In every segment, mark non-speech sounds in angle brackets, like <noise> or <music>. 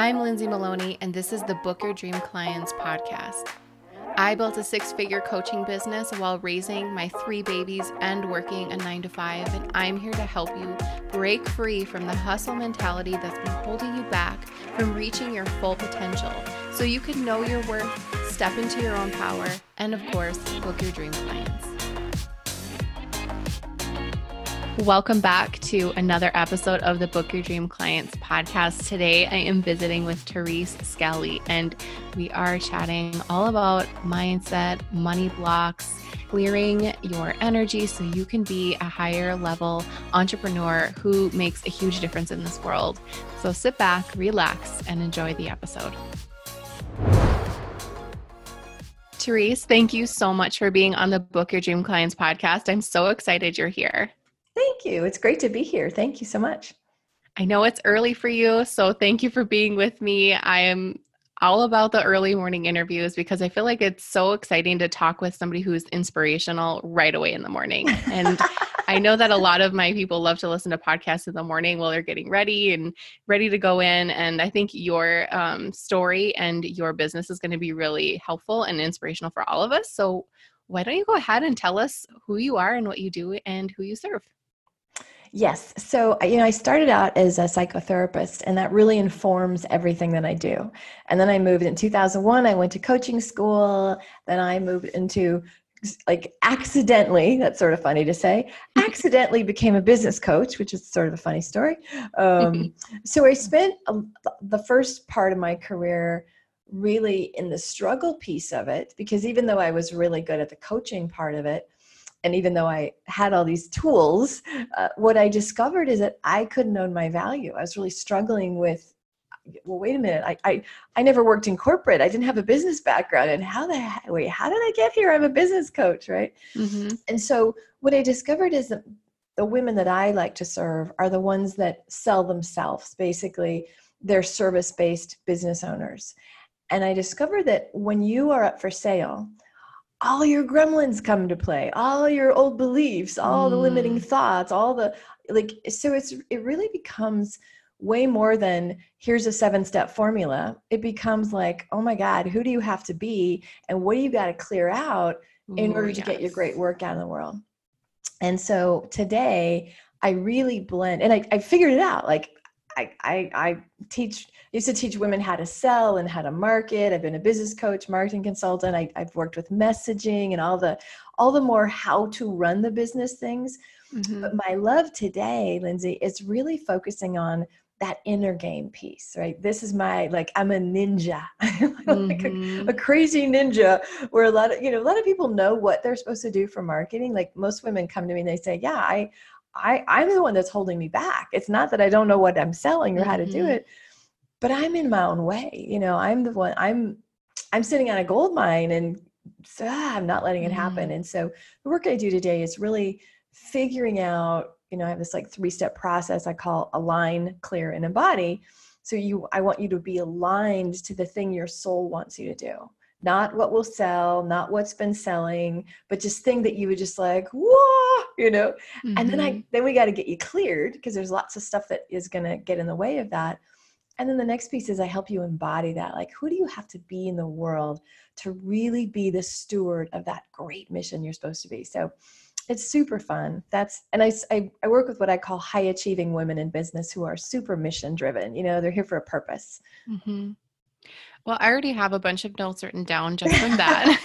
I'm Lindsay Maloney, and this is the Book Your Dream Clients podcast. I built a six figure coaching business while raising my three babies and working a nine to five, and I'm here to help you break free from the hustle mentality that's been holding you back from reaching your full potential so you can know your worth, step into your own power, and of course, book your dream clients. Welcome back to another episode of the Book Your Dream Clients podcast. Today I am visiting with Therese Skelly and we are chatting all about mindset, money blocks, clearing your energy so you can be a higher level entrepreneur who makes a huge difference in this world. So sit back, relax, and enjoy the episode. Therese, thank you so much for being on the Book Your Dream Clients podcast. I'm so excited you're here. Thank you. It's great to be here. Thank you so much. I know it's early for you, so thank you for being with me. I am all about the early morning interviews because I feel like it's so exciting to talk with somebody who's inspirational right away in the morning. And <laughs> I know that a lot of my people love to listen to podcasts in the morning while they're getting ready and ready to go in. And I think your um, story and your business is going to be really helpful and inspirational for all of us. So, why don't you go ahead and tell us who you are and what you do and who you serve? Yes. So, you know, I started out as a psychotherapist, and that really informs everything that I do. And then I moved in 2001, I went to coaching school. Then I moved into like accidentally that's sort of funny to say <laughs> accidentally became a business coach which is sort of a funny story um, <laughs> so i spent a, the first part of my career really in the struggle piece of it because even though i was really good at the coaching part of it and even though I had all these tools, uh, what I discovered is that I couldn't own my value. I was really struggling with, well, wait a minute, I, I, I never worked in corporate. I didn't have a business background. And how the heck, wait, how did I get here? I'm a business coach, right? Mm-hmm. And so what I discovered is that the women that I like to serve are the ones that sell themselves. Basically, they're service based business owners. And I discovered that when you are up for sale, all your gremlins come to play all your old beliefs all mm. the limiting mm. thoughts all the like so it's it really becomes way more than here's a seven step formula it becomes like oh my god who do you have to be and what do you got to clear out in Ooh, order to yes. get your great work out in the world and so today i really blend and i, I figured it out like I, I, I teach used to teach women how to sell and how to market. I've been a business coach, marketing consultant. I, have worked with messaging and all the all the more how to run the business things. Mm-hmm. But my love today, Lindsay, is really focusing on that inner game piece, right? This is my like I'm a ninja, <laughs> like mm-hmm. a, a, crazy ninja. Where a lot of you know a lot of people know what they're supposed to do for marketing. Like most women come to me and they say, "Yeah, I." I, I'm the one that's holding me back. It's not that I don't know what I'm selling or mm-hmm. how to do mm-hmm. it, but i'm in my own way you know i'm the one i'm i'm sitting on a gold mine and so, ah, i'm not letting it happen mm. and so the work i do today is really figuring out you know i have this like three step process i call align clear and embody so you i want you to be aligned to the thing your soul wants you to do not what will sell not what's been selling but just thing that you would just like whoa you know mm-hmm. and then i mm-hmm. then we got to get you cleared because there's lots of stuff that is going to get in the way of that and then the next piece is I help you embody that. Like, who do you have to be in the world to really be the steward of that great mission you're supposed to be? So it's super fun. That's, and I, I, I work with what I call high achieving women in business who are super mission driven. You know, they're here for a purpose. Mm-hmm. Well, I already have a bunch of notes written down just from that.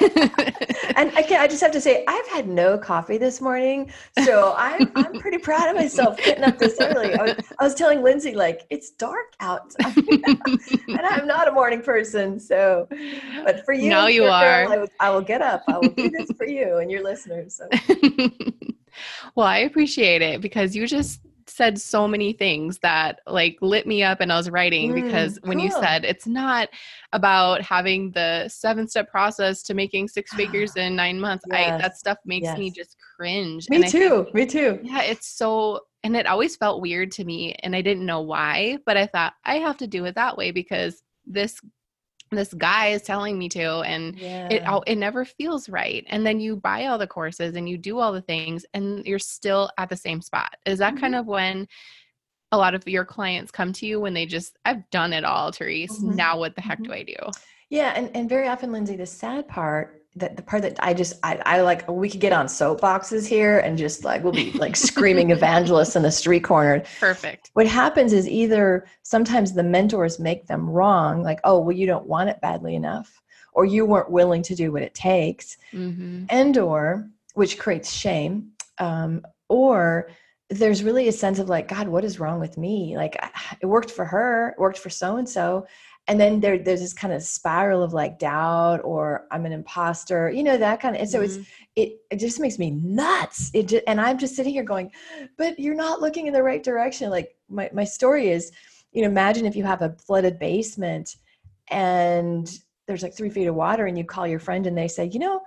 <laughs> and I, just have to say, I've had no coffee this morning, so I'm I'm pretty proud of myself getting up this early. I was, I was telling Lindsay like it's dark out, <laughs> and I'm not a morning person. So, but for you, now you are. Girl, I, will, I will get up. I will do this for you and your listeners. So. <laughs> well, I appreciate it because you just said so many things that like lit me up and I was writing mm, because when cool. you said it's not about having the seven step process to making six figures <gasps> in nine months, yes. I that stuff makes yes. me just cringe. Me too. Think, me too. Yeah, it's so and it always felt weird to me and I didn't know why, but I thought I have to do it that way because this this guy is telling me to and yeah. it it never feels right and then you buy all the courses and you do all the things and you're still at the same spot is that mm-hmm. kind of when a lot of your clients come to you when they just I've done it all, Therese. Mm-hmm. Now what the heck mm-hmm. do I do? Yeah, and, and very often, Lindsay, the sad part that the part that I just I, I like we could get on soapboxes here and just like we'll be like screaming <laughs> evangelists in the street corner. Perfect. What happens is either sometimes the mentors make them wrong, like, oh well you don't want it badly enough, or you weren't willing to do what it takes, mm-hmm. and or which creates shame, um, or there's really a sense of like, God, what is wrong with me? Like it worked for her, it worked for so and so. And then there, there's this kind of spiral of like doubt or I'm an imposter, you know, that kind of, and so mm-hmm. it's, it, it just makes me nuts. It just, and I'm just sitting here going, but you're not looking in the right direction. Like my, my story is, you know, imagine if you have a flooded basement and there's like three feet of water and you call your friend and they say, you know,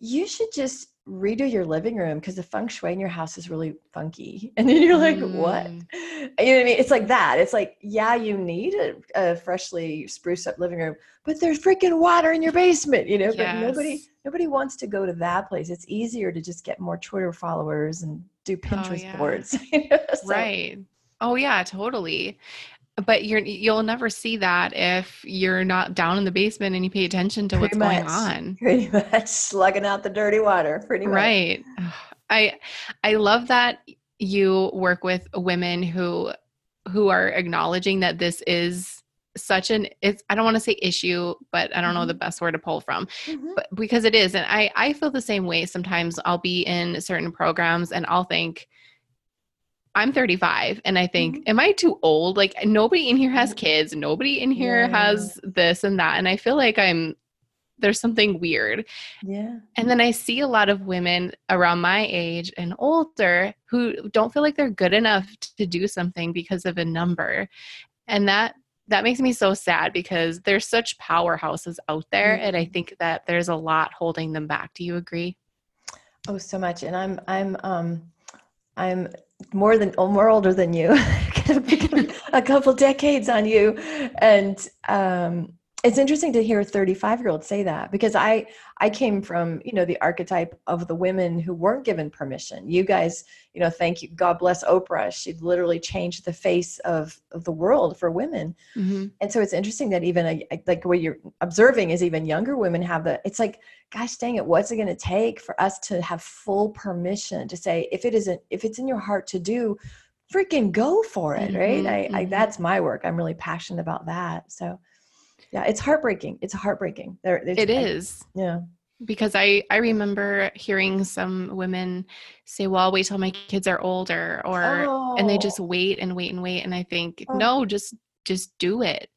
you should just redo your living room because the feng shui in your house is really funky. <laughs> And then you're like, mm. what? You know what I mean? It's like that. It's like, yeah, you need a, a freshly spruced up living room, but there's freaking water in your basement, you know? Yes. But nobody nobody wants to go to that place. It's easier to just get more Twitter followers and do oh, Pinterest oh, yeah. boards. <laughs> You know? so, right. Oh yeah, totally but you're you'll never see that if you're not down in the basement and you pay attention to what's much, going on. <laughs> Pretty much slugging out the dirty water pretty much. Right. I i love that you work with women who who are acknowledging that this is such an it's i don't want to say issue but i don't know the mm-hmm. best word to pull from mm-hmm. but because it is and i i feel the same way. Sometimes i'll be in certain programs and i'll think I'm 35 and I think, mm-hmm. am I too old? Like nobody in here has mm-hmm. kids, nobody in here yeah. has this and that. And I feel like I'm there's something weird. Yeah. And then I see a lot of women around my age and older who don't feel like they're good enough to do something because of a number. And that that makes me so sad because there's such powerhouses out there mm-hmm. and I think that there's a lot holding them back. Do you agree? Oh, so much. And I'm I'm um I'm more than oh, more older than you, <laughs> a couple decades on you, and um, it's interesting to hear a 35 year old say that because I I came from you know the archetype of the women who weren't given permission. You guys, you know, thank you, God bless Oprah. She literally changed the face of of the world for women, mm-hmm. and so it's interesting that even a, like what you're observing is even younger women have the. It's like gosh dang it what's it going to take for us to have full permission to say if it isn't if it's in your heart to do freaking go for it mm-hmm, right I, mm-hmm. I, that's my work i'm really passionate about that so yeah it's heartbreaking it's heartbreaking there it is yeah because I I remember hearing some women say, "Well, I'll wait till my kids are older," or oh. and they just oh. wait and wait and wait. And I think, oh. no, just just do it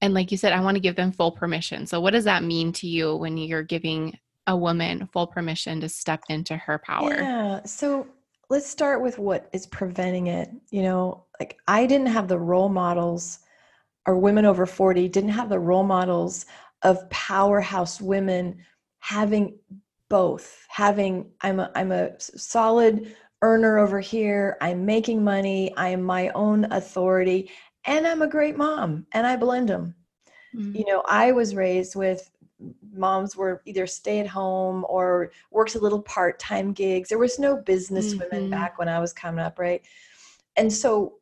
and like you said i want to give them full permission so what does that mean to you when you're giving a woman full permission to step into her power yeah so let's start with what is preventing it you know like i didn't have the role models or women over 40 didn't have the role models of powerhouse women having both having i'm a i'm a solid earner over here i'm making money i am my own authority and I'm a great mom and I blend them. Mm-hmm. You know, I was raised with moms were either stay at home or worked a little part-time gigs. There was no business mm-hmm. women back when I was coming up, right? And so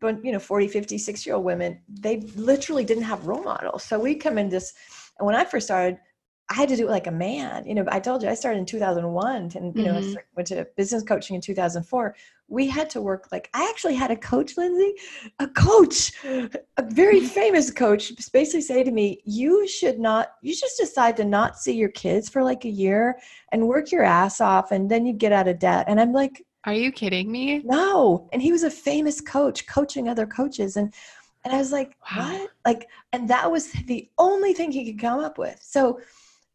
but you know 40 50 60 year old women they literally didn't have role models so we come in this and when i first started I had to do it like a man. You know, I told you I started in 2001 and, you mm-hmm. know, I went to business coaching in 2004. We had to work like, I actually had a coach, Lindsay, a coach, a very <laughs> famous coach basically say to me, you should not, you just decide to not see your kids for like a year and work your ass off and then you get out of debt. And I'm like, are you kidding me? No. And he was a famous coach coaching other coaches. And, and I was like, wow. what? Like, and that was the only thing he could come up with. So,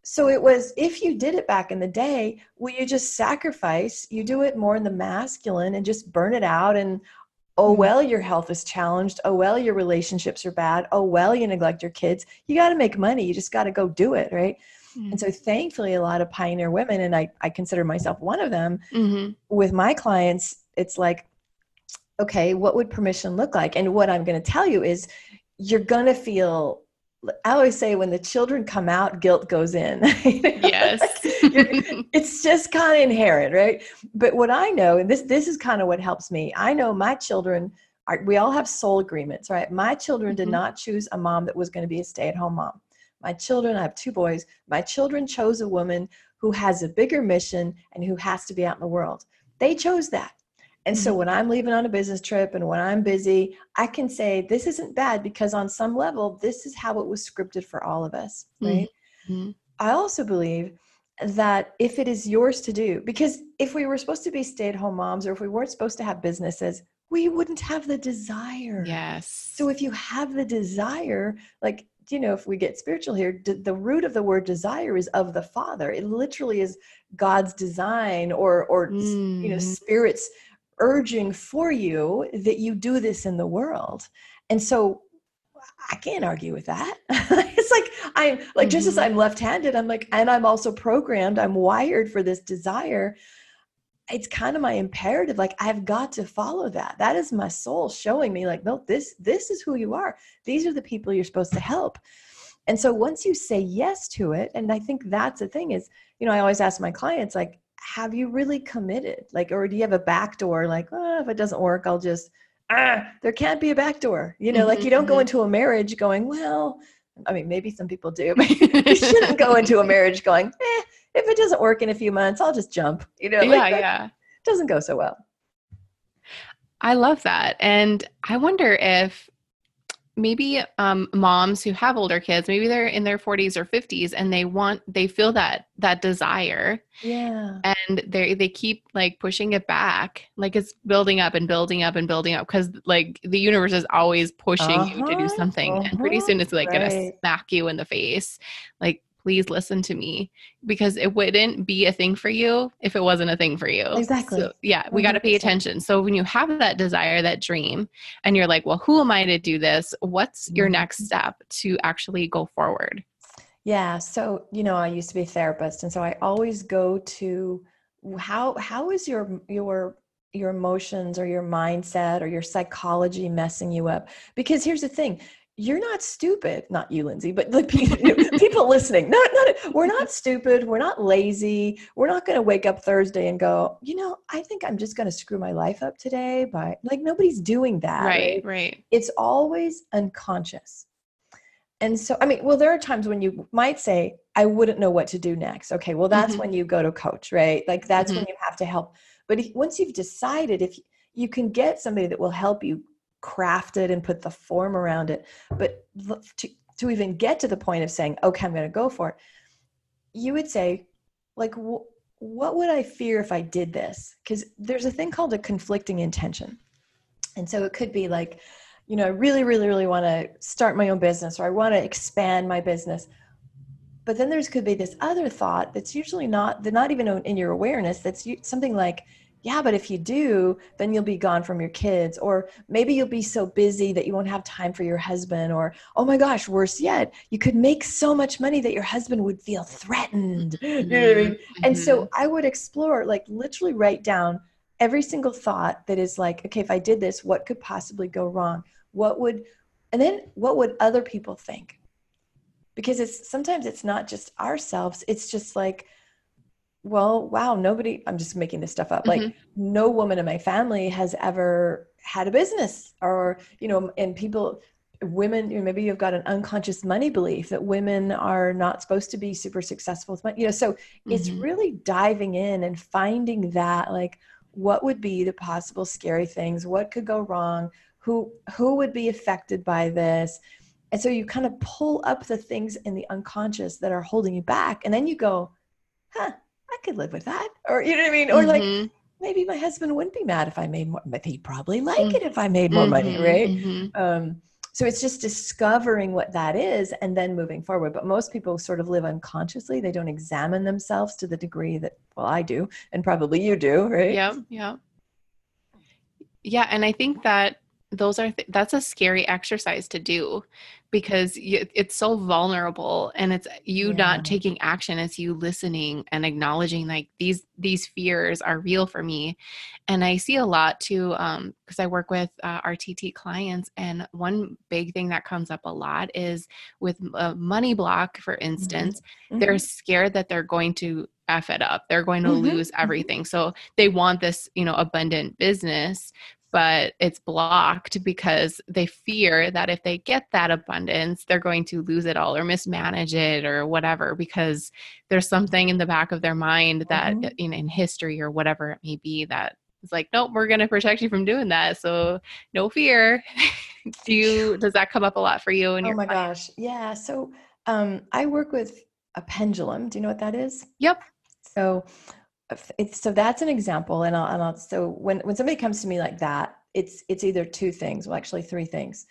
so it was if you did it back in the day, will you just sacrifice? You do it more in the masculine and just burn it out and oh mm-hmm. well your health is challenged oh well your relationships are bad oh well you neglect your kids you got to make money you just got to go do it right mm-hmm. and so thankfully a lot of pioneer women and i, I consider myself one of them mm-hmm. with my clients it's like okay what would permission look like and what i'm going to tell you is you're going to feel I always say when the children come out, guilt goes in. <laughs> yes. it's just kind of inherent, right? But what I know, and this this is kind of what helps me. I know my children our, we all have soul agreements, right? My children Mm-hmm. did not choose a mom that was going to be a stay at home mom. My children, I have two boys, my children chose a woman who has a bigger mission and who has to be out in the world. They chose that. And so Mhm. when I'm leaving on a business trip and when I'm busy, I can say this isn't bad because on some level, this is how it was scripted for all of us, right? Mhm. I also believe that if it is yours to do, because if we were supposed to be stay at home moms or if we weren't supposed to have businesses, we wouldn't have the desire. Yes. So if you have the desire, like, you know, if we get spiritual here, d- the root of the word desire is of the Father. It literally is God's design or, or you know, Mhm. spirits urging for you that you do this in the world. And so I can't argue with that. <laughs> it's like I'm like just as Mhm. I'm left-handed, I'm like, and I'm also programmed, I'm wired for this desire. It's kind of my imperative. Like I've got to follow that. That is my soul showing me, like, no, this this is who you are. These are the people you're supposed to help. And so once you say yes to it, and I think that's the thing is, you know, I always ask my clients, like, have you really committed? Like, or do you have a back door? Like, oh, if it doesn't work, I'll just ah, there can't be a back door. You know, like Mhm, you don't go mhm. into a marriage going, well, I mean, maybe some people do, <laughs> but you <laughs> shouldn't go into a marriage going, eh, if it doesn't work in a few months, I'll just jump. You know, like yeah, yeah. doesn't go so well. I love that. And I wonder if maybe um, moms who have older kids, maybe they're in their 40s or 50s and they want they feel that that desire Yeah. and they they keep like pushing it back like it's building up and building up and building up because like the universe is always pushing you to do Uh-huh, something and pretty uh-huh, soon it's like gonna smack you in the face like please listen to me because it wouldn't be a thing for you if it wasn't a thing for you Exactly. so, yeah we got to pay attention so when you have that desire that dream and you're like well who am i to do this what's your Mhm. next step to actually go forward Yeah. So, you know, I used to be a therapist. And so I always go to how how is your your your emotions or your mindset or your psychology messing you up? Because here's the thing. You're not stupid, not you, Lindsay, but like people, <laughs> people listening. Not, not, we're not <laughs> stupid. We're not lazy. We're not going to wake up Thursday and go, you know, I think I'm just going to screw my life up today. By like nobody's doing that. right right it's always unconscious. And so, I mean, well, there are times when you might say, I wouldn't know what to do next. Okay, well, that's Mhm. when you go to coach, right? Like, that's when Mhm. you have to help. But if, once you've decided, if you can get somebody that will help you craft it and put the form around it, but to, to even get to the point of saying, okay, I'm going to go for it, you would say, like, wh- what would I fear if I did this? Because there's a thing called a conflicting intention. And so it could be like, you know, I really, really, really want to start my own business or I want to expand my business. But then there's could be this other thought that's usually not, not even in your awareness. That's something like, yeah, but if you do, then you'll be gone from your kids. Or maybe you'll be so busy that you won't have time for your husband. Or, oh my gosh, worse yet, you could make so much money that your husband would feel threatened. <laughs> You know I mean? Mm-hmm. And so mm-hmm. I would explore, like, literally write down every single thought that is like, okay, if I did this, what could possibly go wrong? What would, and then what would other people think? Because it's sometimes it's not just ourselves, it's just like, well, wow, nobody, I'm just making this stuff up. Like, Mhm. no woman in my family has ever had a business or, you know, and people, women, you know, maybe you've got an unconscious money belief that women are not supposed to be super successful with money, you know, so it's Mhm. really diving in and finding that like what would be the possible scary things what could go wrong who who would be affected by this and so you kind of pull up the things in the unconscious that are holding you back and then you go huh i could live with that. Or you know what i mean? Or like Mhm. maybe my husband wouldn't be mad if i made more but he'd probably like it if i made more money Mhm, right? Mhm. um, so it's just discovering what that is and then moving forward. But most people sort of live unconsciously. They don't examine themselves to the degree that well i do and probably you do right? Yeah, yeah. Yeah, and I think that those are th- that's a scary exercise to do because it's so vulnerable and it's you Yeah. not taking action it's you listening and acknowledging like these these fears are real for me and i see a lot too um because i work with uh, rtt clients and one big thing that comes up a lot is with a money block for instance Mhm. they're scared that they're going to f it up they're going to Mhm, lose mhm. everything so they want this you know abundant business but it's blocked because they fear that if they get that abundance, they're going to lose it all or mismanage it or whatever because there's something in the back of their mind that Mhm. in, in history or whatever it may be that is like, nope, we're going to protect you from doing that. So no fear. <laughs> Do you, does that come up a lot for you? And Oh my gosh. Yeah. So um, I work with a pendulum. Do you know what that is? Yep. So it's so that's an example. And I'll, and I'll so when when somebody comes to me like that, it's it's either two things, well, actually three things.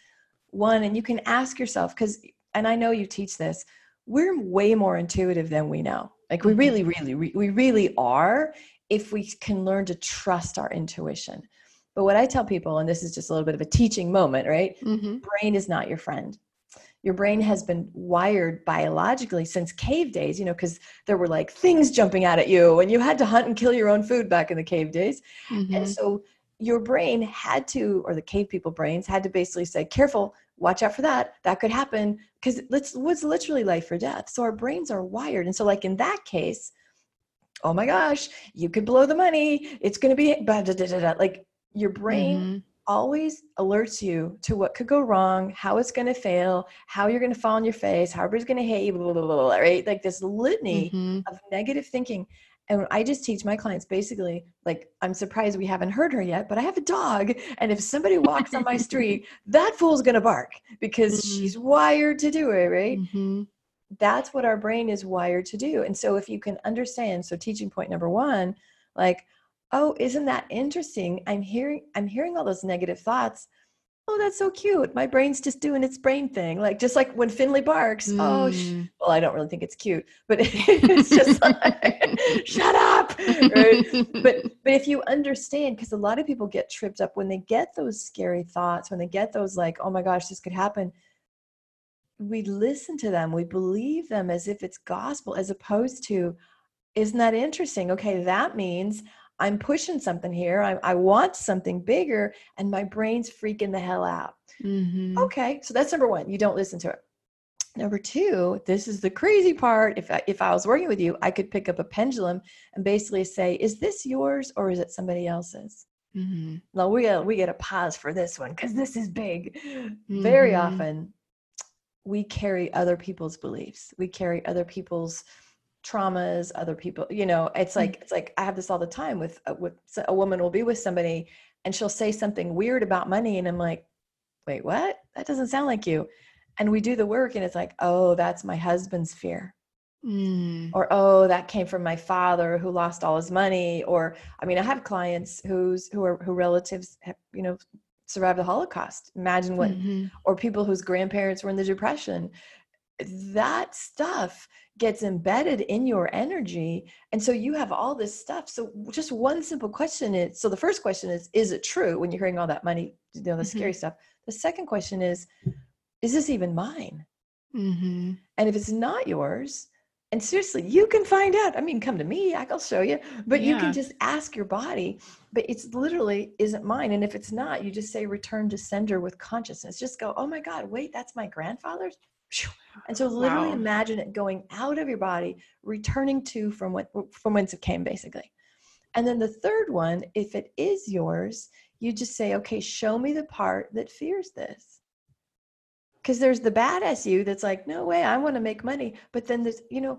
One, and you can ask yourself, because and I know you teach this, we're way more intuitive than we know. Like we Mhm. really, really, re- we really are if we can learn to trust our intuition. But what I tell people, and this is just a little bit of a teaching moment, right? Mm-hmm. brain is not your friend. Your brain has been wired biologically since cave days, you know, because there were like things jumping out at you and you had to hunt and kill your own food back in the cave days. Mm-hmm. And so your brain had to, or the cave people brains had to basically say, careful, watch out for that. That could happen because it was literally life or death. So our brains are wired. And so, like in that case, oh my gosh, you could blow the money. It's going to be blah, blah, blah, blah, blah. like your brain Mhm. Always alerts you to what could go wrong, how it's going to fail, how you're going to fall on your face, how everybody's going to hate you, blah, blah, blah, blah, right? Like this litany Mhm. of negative thinking. And I just teach my clients basically, like, I'm surprised we haven't heard her yet, but I have a dog. And if somebody walks on my <laughs> street, that fool's going to bark because Mhm. she's wired to do it, right? Mhm. that's what our brain is wired to do. And so if you can understand, so teaching point number 1, like, oh, isn't that interesting? I'm hearing I'm hearing all those negative thoughts. Oh, that's so cute. My brain's just doing its brain thing. Like just like when Finley barks. Oh, sh- Mm. well, I don't really think it's cute, but <laughs> it's just like <laughs> <laughs> shut up. Right? But but if you understand because a lot of people get tripped up when they get those scary thoughts, when they get those like, oh my gosh, this could happen we listen to them we believe them as if it's gospel as opposed to isn't that interesting okay that means i'm pushing something here i, I want something bigger and my brain's freaking the hell out Mhm. okay so that's number one you don't listen to it number two this is the crazy part if I, if I was working with you i could pick up a pendulum and basically say is this yours or is it somebody else's Mhm. now we got we got to pause for this one because this is big very Mhm. often we carry other people's beliefs we carry other people's traumas other people you know it's Mm. like it's like i have this all the time with uh, with a woman will be with somebody and she'll say something weird about money and i'm like wait what that doesn't sound like you and we do the work and it's like oh that's my husband's fear Mm. or oh that came from my father who lost all his money or i mean i have clients whose who are who relatives have you know survived the holocaust imagine what Mhm. or people whose grandparents were in the depression that stuff gets embedded in your energy and so you have all this stuff so just one simple question is so the first question is is it true when you're hearing all that money you know the Mhm. scary stuff the second question is is this even mine Mhm. and if it's not yours, and seriously, you can find out. I mean, come to me, I'll show you. But you can just ask your body. But it's literally isn't mine. And if it's not, you just say return to sender with consciousness. Just go, oh my God, wait, that's my grandfather's. And so literally Wow. imagine it going out of your body, returning to from what from whence it came, basically. And then the third one, if it is yours, you just say, okay, show me the part that fears this because there's the badass you that's like no way i want to make money but then there's you know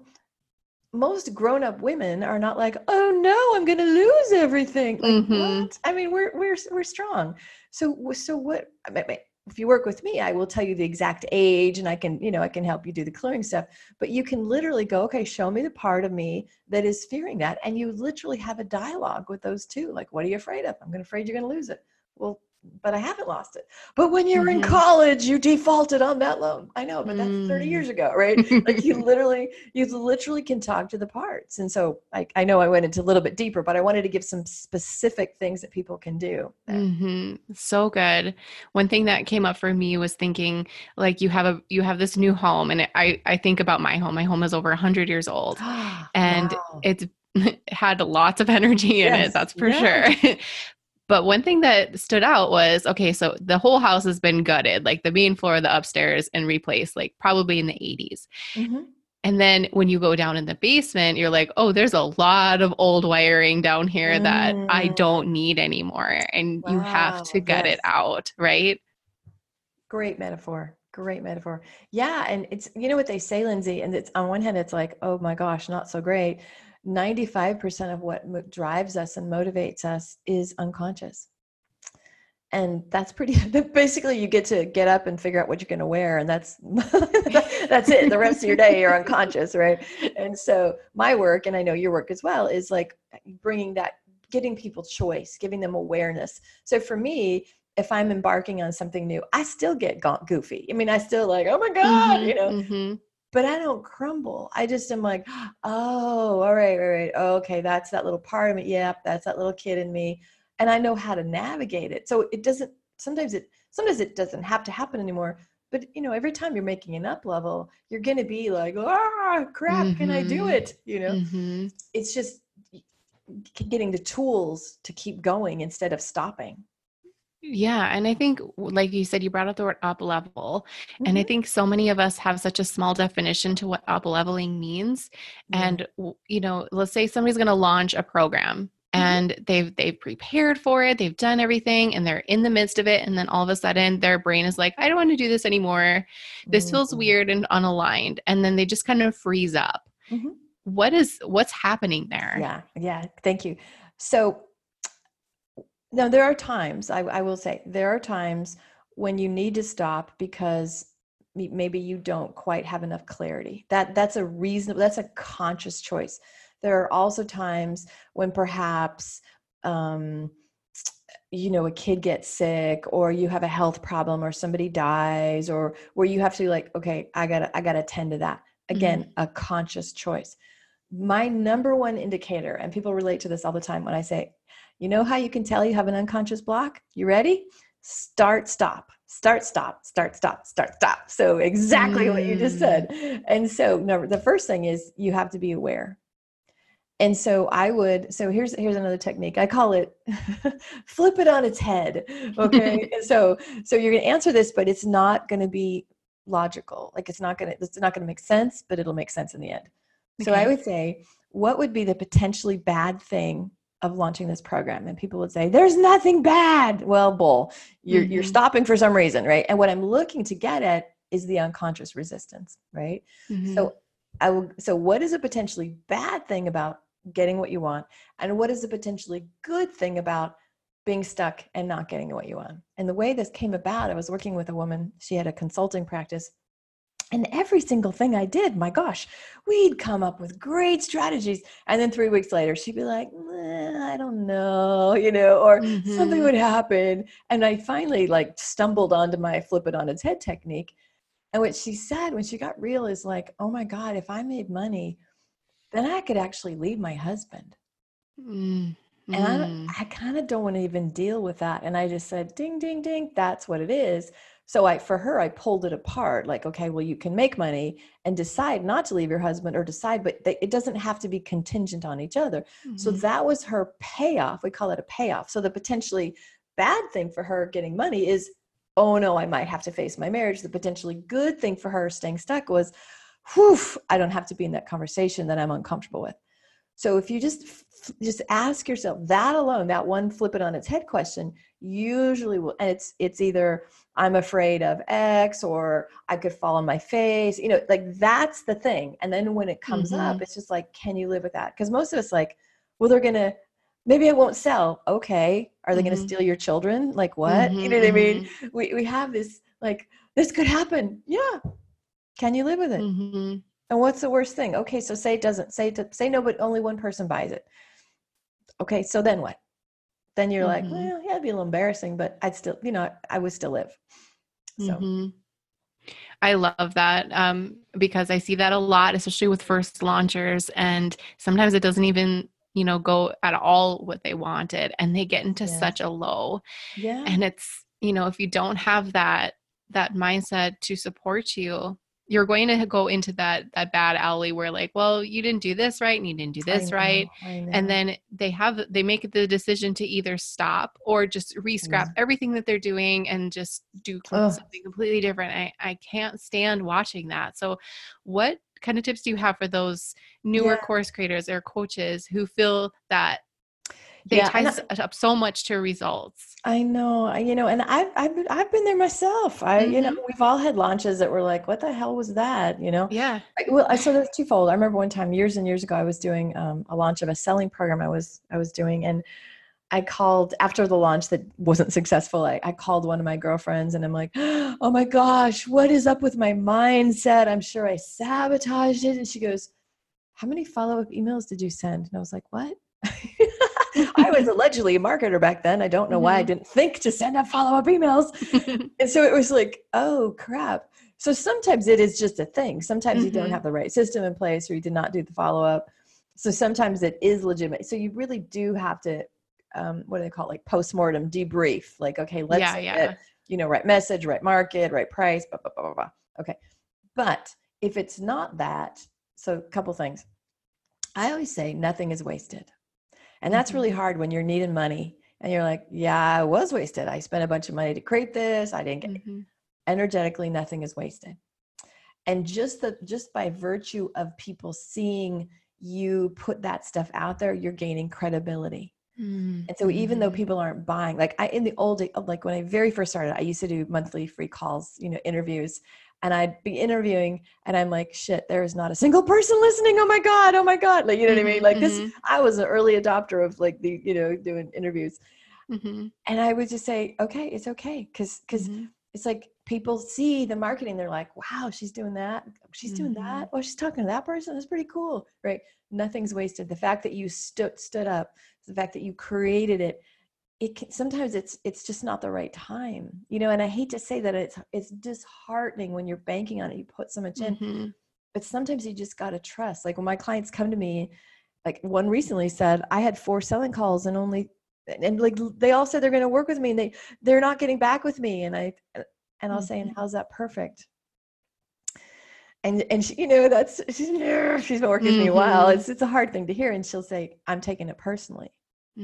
most grown-up women are not like oh no i'm going to lose everything like Mhm. what i mean we're we're we're strong so so what I mean, if you work with me i will tell you the exact age and i can you know i can help you do the clearing stuff. But you can literally go okay show me the part of me that is fearing that. And you literally have a dialogue with those two like what are you afraid of? I'm afraid you're going to lose it. Well but i haven't lost it but when you were in college you defaulted on that loan i know but that's 30 Mm. years ago right like you <laughs> literally you literally can talk to the parts and so I, I know i went into a little bit deeper but i wanted to give some specific things that people can do there. hmm So good. One thing that came up for me was thinking like you have a you have this new home, and I I think about my home. My home is over hundred years old. <gasps> And Wow. It's <laughs> had lots of energy in Yes, it. That's for yeah. sure. <laughs> But one thing that stood out was okay, so the whole house has been gutted, like the main floor, the upstairs, and replaced, like probably in the 80s. Mhm. And then when you go down in the basement, you're like, oh, there's a lot of old wiring down here mm. that I mm. don't need anymore. And wow. you have to gut yes. it out, right? Great metaphor. Great metaphor. Yeah. And it's, you know what they say, Lindsay, and it's on one hand, it's like, oh my gosh, not so great. 95% of what drives us and motivates us is unconscious. And that's pretty <laughs> basically you get to get up and figure out what you're going to wear and that's <laughs> that's it. The rest of your day you're unconscious right? And so my work and i know your work as well is like bringing that getting people choice giving them awareness. So for me if i'm embarking on something new i still get goofy. I mean i still like oh my god mm-hmm, you know? mm-hmm. But i don't crumble i just am like oh all right all right okay that's that little part of me yep that's that little kid in me and I know how to navigate it. So it doesn't sometimes it sometimes it doesn't have to happen anymore. But you know, every time you're making an up level, you're gonna be like, ah, crap, mm-hmm. can I do mm-hmm. it? You know, mm-hmm. it's just getting the tools to keep going instead of stopping. Yeah. And I think, like you said, you brought up the word up level. Mm-hmm. And I mm-hmm. think so many of us have such a small definition to what up leveling means. And, you know, let's say somebody's going to launch a program Mm-hmm. and they've they've prepared for it they've done everything and they're in the midst of it and then all of a sudden their brain is like i don't want to do this anymore this feels mm-hmm. weird and unaligned and then they just kind of freeze up mm-hmm. what is what's happening there yeah yeah thank you so now there are times I, I will say there are times when you need to stop because maybe you don't quite have enough clarity. That that's a reasonable that's a conscious choice. There are also times when perhaps um, you know a kid gets sick or you have a health problem or somebody dies or where you have to like okay i gotta i gotta attend to that. Again mm-hmm. a conscious choice. My number one indicator and people relate to this all the time when i say you know how you can tell you have an unconscious block? You ready? Start stop. Start stop. Start stop. Start stop. So exactly mm. what you just said. Mm. and so no, the first thing is you have to be aware. And so i would so here's here's another technique. I call it <laughs> flip it on its head okay? <laughs> So so you're going to answer this but it's not going to be logical. Like it's not going to it's not going to make sense but it'll make sense in the end. Okay. so i would say what would be the potentially bad thing of launching this program and people would say there's nothing bad. Well bull you're mm-hmm. you're stopping for some reason right? And what i'm looking to get at is the unconscious resistance right? Mm-hmm. so I will, so what is a potentially bad thing about getting what you want and what is a potentially good thing about being stuck and not getting what you want? And the way this came about i was working with a woman. She had a consulting practice and every single thing i did my gosh we'd come up with great strategies and then three weeks later she'd be like i don't know you know or mm-hmm. something would happen and i finally like stumbled onto my flip it on its head technique and what she said when she got real is like oh my god if i made money then I could actually leave my husband. Mm. And I, mm. I kind of don't want to even deal with that. And I just said, ding, ding, ding, that's what it is. So I, for her, I pulled it apart. Like, okay, well, you can make money and decide not to leave your husband, or decide, but they, it doesn't have to be contingent on each other. Mm-hmm. So that was her payoff. We call it a payoff. So the potentially bad thing for her getting money is, oh no, I might have to face my marriage. The potentially good thing for her staying stuck was, whew, I don't have to be in that conversation that I'm uncomfortable with. So if you just just ask yourself that alone, that one flip it on its head question, usually will, and it's it's either I'm afraid of X or I could fall on my face, you know, like that's the thing. And then when it comes mm-hmm. up, it's just like, can you live with that? Because most of us like, well, they're gonna maybe it won't sell. Okay, are they mm-hmm. gonna steal your children? Like what? Mm-hmm. You know what I mean? Mm-hmm. We we have this like this could happen. Yeah, can you live with it? And what's the worst thing? Okay, so say it doesn't. Say to say no, but only one person buys it. Okay, so then what? Then you're mm-hmm. like, well, yeah, it'd be a little embarrassing, but I'd still, you know, I would still live. So. Mm-hmm. I love that um, because I see that a lot, especially with first launchers, and sometimes it doesn't even you know go at all what they wanted, and they get into yeah. such a low. Yeah, and it's you know if you don't have that that mindset to support you you're going to go into that that bad alley where like well you didn't do this right and you didn't do this know, right and then they have they make the decision to either stop or just re-scrap yeah. everything that they're doing and just do Ugh. something completely different I, I can't stand watching that so what kind of tips do you have for those newer Yeah. course creators or coaches who feel that they Yeah, tie s- up so much to results? I know, you know, and I've I've been, I've been there myself. I, you know, we've all had launches that were like, "What the hell was that?" You know. Yeah. I- Well, I- so there's twofold. I remember one time years and years ago, I was doing um, a launch of a selling program. I was I was doing, and I called after the launch that wasn't successful. I, I called one of my girlfriends, and I'm like, "Oh my gosh, what is up with my mindset? I'm sure I sabotaged it." And she goes, "How many follow up emails did you send?" And I was like, "What?" <laughs> <laughs> I was allegedly a marketer back then. I don't know why I Mhm. didn't think to send out follow up emails. <laughs> And so it was like, oh crap. So sometimes it is just a thing. Sometimes you don't Mhm. have the right system in place or you did not do the follow up. So sometimes it is legitimate. So you really do have to, um, what do they call it? Like postmortem debrief. Like, okay, let's yeah, yeah. that, you know, right message, right market, right price, blah, blah, blah, blah, blah. Okay. But if it's not that, so a couple things. I always say nothing is wasted. And that's really Mhm. hard when you're needing money and you're like, yeah, I was wasted. I spent a bunch of money to create this. I didn't get Mhm. energetically nothing is wasted. And just the just by virtue of people seeing you put that stuff out there, you're gaining credibility. And so even though Mhm. people aren't buying, like I in the old day, like when I very first started, I used to do monthly free calls, you know, interviews. And I'd be interviewing and I'm like, shit, there is not a single person listening. Oh my God. Oh my God. Like, you know what I mean? Like this, mhm. I was an early adopter of like the, you know, doing interviews. Mhm. And I would just say, okay, it's okay. Cause, because Mhm. it's like people see the marketing. They're like, wow, she's doing that. She's doing that. Oh, she's talking to that person. That's pretty cool. Right. Nothing's wasted. The fact that you stood, stood up, the fact that you created it, it can, sometimes it's it's just not the right time you know and i hate to say that it's it's disheartening when you're banking on it you put so much in Mhm. but sometimes you just got to trust like when my clients come to me like one recently said i had four selling calls and only and like they all said they're going to work with me and they they're not getting back with me and i and i'll say and how's that perfect? And and she, you know that's <laughs> she's she's been working with me a while Mhm. it's it's a hard thing to hear and she'll say i'm taking it personally.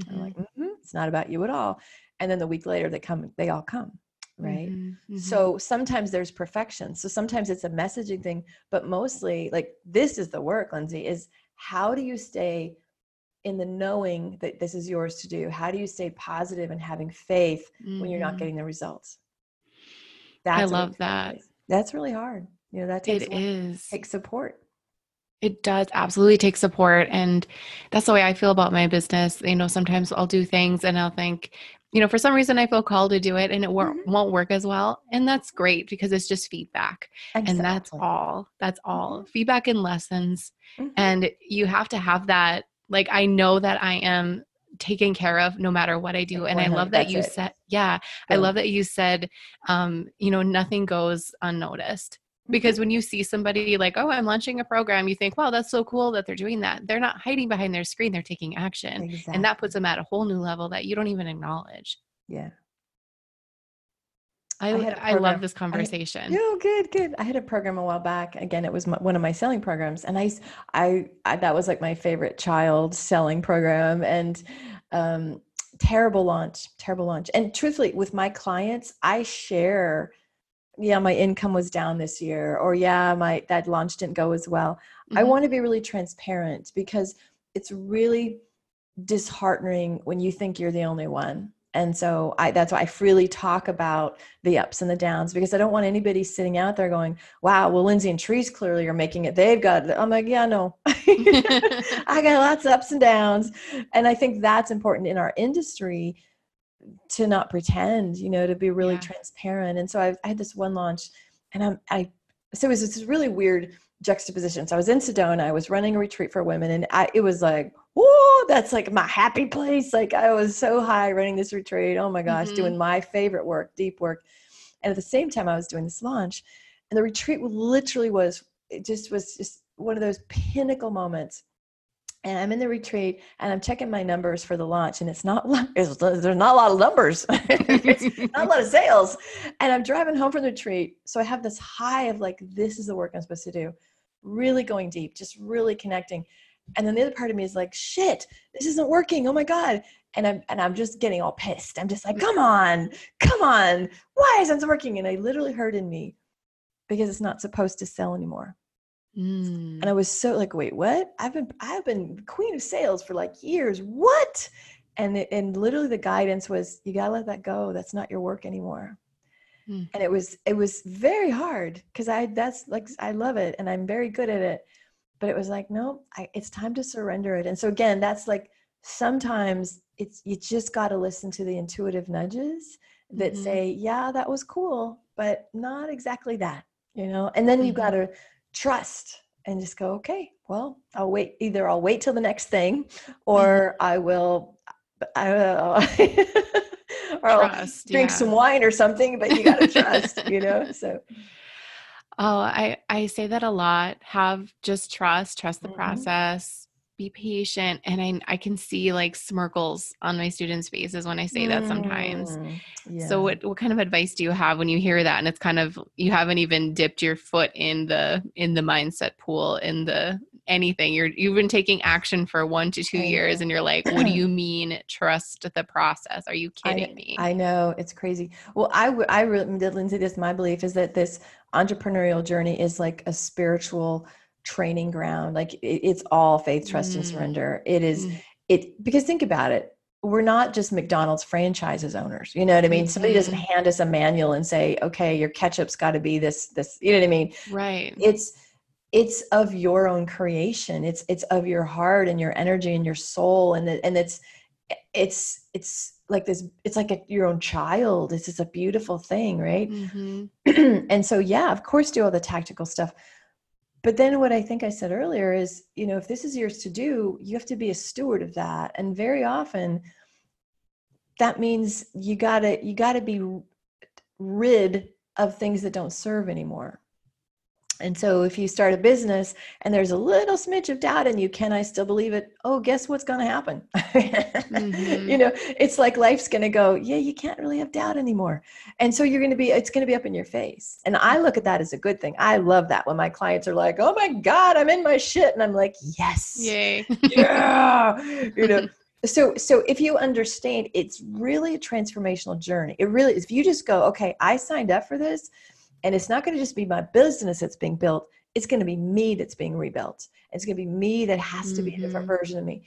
I'm like, "Mhm, it's not about you at all. And then the week later, they come, they all come, right? Mhm. Mhm. So sometimes there's perfection. So sometimes it's a messaging thing, but mostly, like this is the work, Lindsay, is how do you stay in the knowing that this is yours to do? How do you stay positive and having faith when you're not Mhm. getting the results? I That's a love that. That's really hard. You know, that takes It is. takes support. It does absolutely take support. And that's the way I feel about my business. You know, sometimes I'll do things and I'll think, you know, for some reason I feel called to do it and it wor- Mhm. won't work as well. And that's great because it's just feedback. And that's all. That's all. Feedback and lessons. Mhm. And you have to have that. Like, I know that I am taken care of no matter what I do. And I love that you it. said, yeah, I love that you said, um, you know, nothing goes unnoticed Mm-hmm. Because when you see somebody like oh i'm launching a program you think wow that's so cool that they're doing that they're not hiding behind their screen they're taking action exactly. and that puts them at a whole new level that you don't even acknowledge yeah. i, I I, had love this conversation Oh, good, good. I had a program a while back. Again, it was my, one of my selling programs, and I I that was like my favorite child selling program, and um, terrible launch, terrible launch. And truthfully, with my clients, I share. Yeah, my income was down this year, or yeah, my that launch didn't go as well. I Mhm. want to be really transparent because it's really disheartening when you think you're the only one. And so I that's why I freely talk about the ups and the downs because I don't want anybody sitting out there going, wow, well, Lindsay and Therese clearly are making it. They've got, I'm like, yeah, no. <laughs> I got lots of ups and downs. And I think that's important in our industry to not pretend, you know, to be really Yeah. transparent. And so I, I had this one launch and I'm, I, so it was this really weird juxtaposition. So I was in Sedona, I was running a retreat for women and I, it was like, whoa, that's like my happy place. Like I was so high running this retreat. Oh my gosh, Mhm. doing my favorite work, deep work. And at the same time, I was doing this launch and the retreat literally was, it just was just one of those pinnacle moments and I'm in the retreat and I'm checking my numbers for the launch, and it's not <laughs> it's, there's not a lot of numbers, <laughs> not a lot of sales. And I'm driving home from the retreat, so I have this high of like, this is the work I'm supposed to do, really going deep, just really connecting. And then the other part of me is like, shit, this isn't working. Oh my god. And I'm and I'm just getting all pissed. I'm just like, come on, come on, why isn't it working? And I literally heard in me because it's not supposed to sell anymore. Mm. And I was so like, wait, what? I've been I've been queen of sales for like years. What? And it, and literally the guidance was, you gotta let that go. That's not your work anymore. Mm. And it was it was very hard because I that's like I love it and I'm very good at it. But it was like, no, I, it's time to surrender it. And so again, that's like sometimes it's you just got to listen to the intuitive nudges that mm-hmm. say, yeah, that was cool, but not exactly that, you know. And then mm-hmm. you got to trust and just go, okay, well, I'll wait. Either I'll wait till the next thing, <laughs> or I will, I will, <laughs> or I'll drink yeah. some wine or something. But you got to trust, you know. <laughs> So. Oh, I I say that a lot. Have just trust, trust the mm-hmm. process be patient and I, I can see like smirkles on my students faces when i say that sometimes. Mm, yeah. so what, what kind of advice do you have when you hear that and it's kind of you haven't even dipped your foot in the in the mindset pool in the anything? You're you've been taking action for one to two years and you're like what do <clears throat> you mean trust the process? Are you kidding I, me? I know it's crazy. Well i would i really did lindsay this my belief is that this entrepreneurial journey is like a spiritual training ground like it, it's all faith trust mm. and surrender it is mm. it because think about it we're not just mcdonald's franchises owners you know what i mean mm-hmm. somebody doesn't mm-hmm. hand us a manual and say okay your ketchup's got to be this this you know what i mean right it's it's of your own creation it's it's of your heart and your energy and your soul and it, and it's it's it's like this it's like a, your own child it's just a beautiful thing right mm-hmm. <clears throat> and so yeah of course do all the tactical stuff but then what i think i said earlier is you know if this is yours to do you have to be a steward of that. And very often that means you gotta you gotta be rid of things that don't serve anymore and so if you start a business and there's a little smidge of doubt in you, can I still believe it? Oh, guess what's going to happen? <laughs> mm-hmm. You know, it's like life's going to go, yeah, you can't really have doubt anymore. And so you're going to be, it's going to be up in your face. And I look at that as a good thing. I love that when my clients are like, oh my God, I'm in my shit. And I'm like, yes. Yay. <laughs> yeah. You know, so so if you understand it's really a transformational journey it really is if you just go okay i signed up for this and it's not going to just be my business that's being built, it's going to be me that's being rebuilt. It's going to be me that has mm-hmm. to be a different mm-hmm. version of me.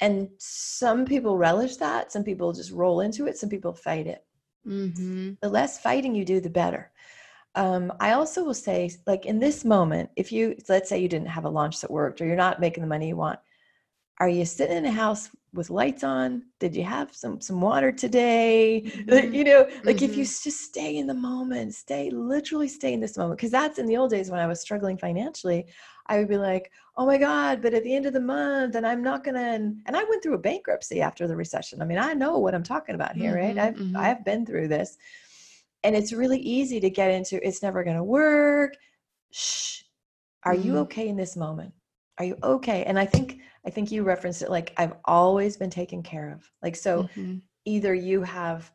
And some people relish that. Some people just roll into it. Some people fight it. Mm-hmm. The less fighting you do, the better. Um, I also will say, like in this moment, if you, let's say you didn't have a launch that worked or you're not making the money you want, are you sitting in a house with lights on did you have some some water today <laughs> mm-hmm. you know like mm-hmm. if you mm-hmm. just stay in the moment stay literally stay in this moment because that's in the old days when i was struggling financially i would be like oh my god but at the end of the month and i'm not gonna and, and i went through a bankruptcy after the recession i mean i know what i'm talking about here mm-hmm. right i've mm-hmm. i've been through this and it's really easy to get into it's never gonna work shh are you mm-hmm. okay in this moment are you okay and i think i think you referenced it like i've always been taken care of like so mm-hmm. either you have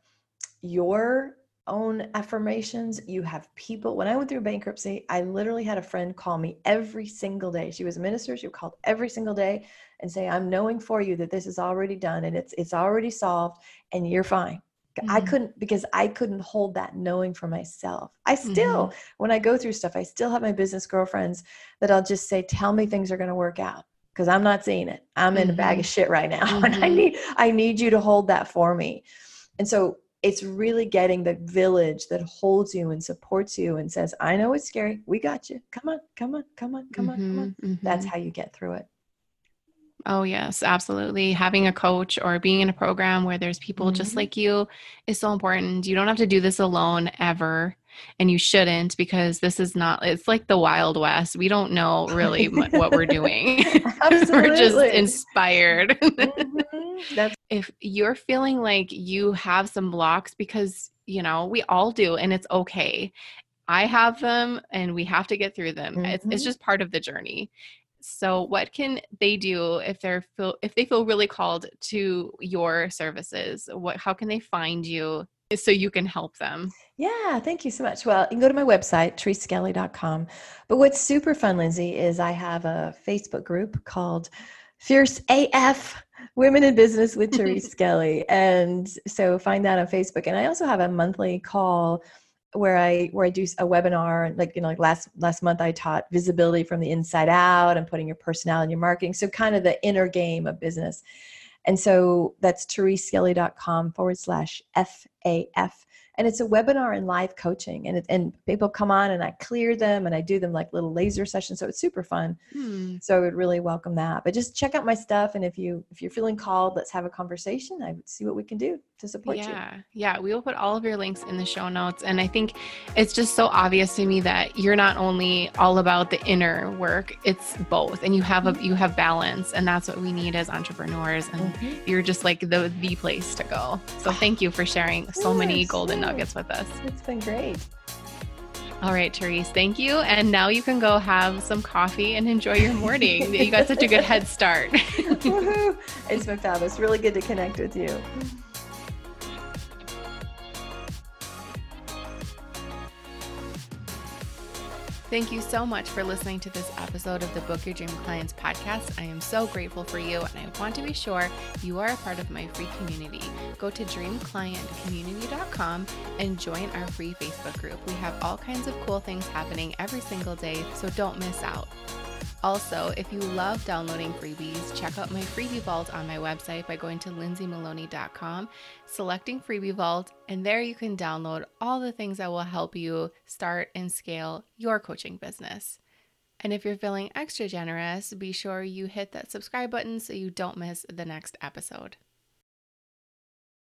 your own affirmations you have people when i went through bankruptcy i literally had a friend call me every single day she was a minister she called every single day and say i'm knowing for you that this is already done and it's it's already solved and you're fine Mm-hmm. I couldn't because I couldn't hold that knowing for myself. I still, mm-hmm. when I go through stuff, I still have my business girlfriends that I'll just say, "Tell me things are going to work out," because I'm not seeing it. I'm in mm-hmm. a bag of mm-hmm. shit right now, <laughs> and I mm-hmm. need I need you to hold that for me. And so it's really getting the village that holds you and supports you and says, "I know it's scary. We got you. Come on, come on, come on, come on, come on." That's how you get through it. Oh, yes, absolutely. Having a coach or being in a program where there's people mm-hmm. just like you is so important. You don't have to do this alone ever. And you shouldn't because this is not, it's like the Wild West. We don't know really <laughs> what we're doing. <laughs> we're just inspired. mm-hmm. <laughs> if you're feeling like you have some blocks, because, you know, we all do, and it's okay. I have them and we have to get through them. Mm-hmm. It's, it's mm-hmm. just part of the journey so what can they do if they're feel if they feel really called to your services what how can they find you so you can help them. Yeah thank you so much. Well you can go to my website thereseskelly.com but what's super fun lindsay is i have a facebook group called fierce af women in business with therese skelly <laughs> and so find that on facebook. And i also have a monthly call where I where I do a webinar like you know like last last month I taught visibility from the inside out and putting your personality in your marketing. So kind of the inner game of business and so that's thereseskelly.com forward slash FAF and it's a webinar and live coaching and it, and people come on and I clear them and I do them like little laser sessions so it's super fun. Hmm. so I would really welcome that. But just check out my stuff and if you if you're feeling called let's have a conversation. I would see what we can do to support yeah. you yeah yeah we will put all of your links in the show notes and I think it's just so obvious to me that you're not only all about the inner work it's both and you have a mm-hmm. you have balance and that's what we need as entrepreneurs and mm-hmm. you're just like the the place to go so <sighs> thank you for sharing so yes, many golden nuggets with us. It's been great. All right, Therese, thank you. And now you can go have some coffee and enjoy your morning. you got such a good head start. <laughs> <laughs> it's been fabulous. Really good to connect with you. <laughs> Thank you so much for listening to this episode of the Book Your Dream Clients podcast. I am so grateful for you, and I want to be sure you are a part of my free community. Go to dreamclientcommunity.com and join our free Facebook group. We have all kinds of cool things happening every single day, so don't miss out. Also, if you love downloading freebies, check out my freebie vault on my website by going to lindsaymaloney.com, selecting freebie vault, and there you can download all the things that will help you start and scale your coaching business. And if you're feeling extra generous, be sure you hit that subscribe button so you don't miss the next episode.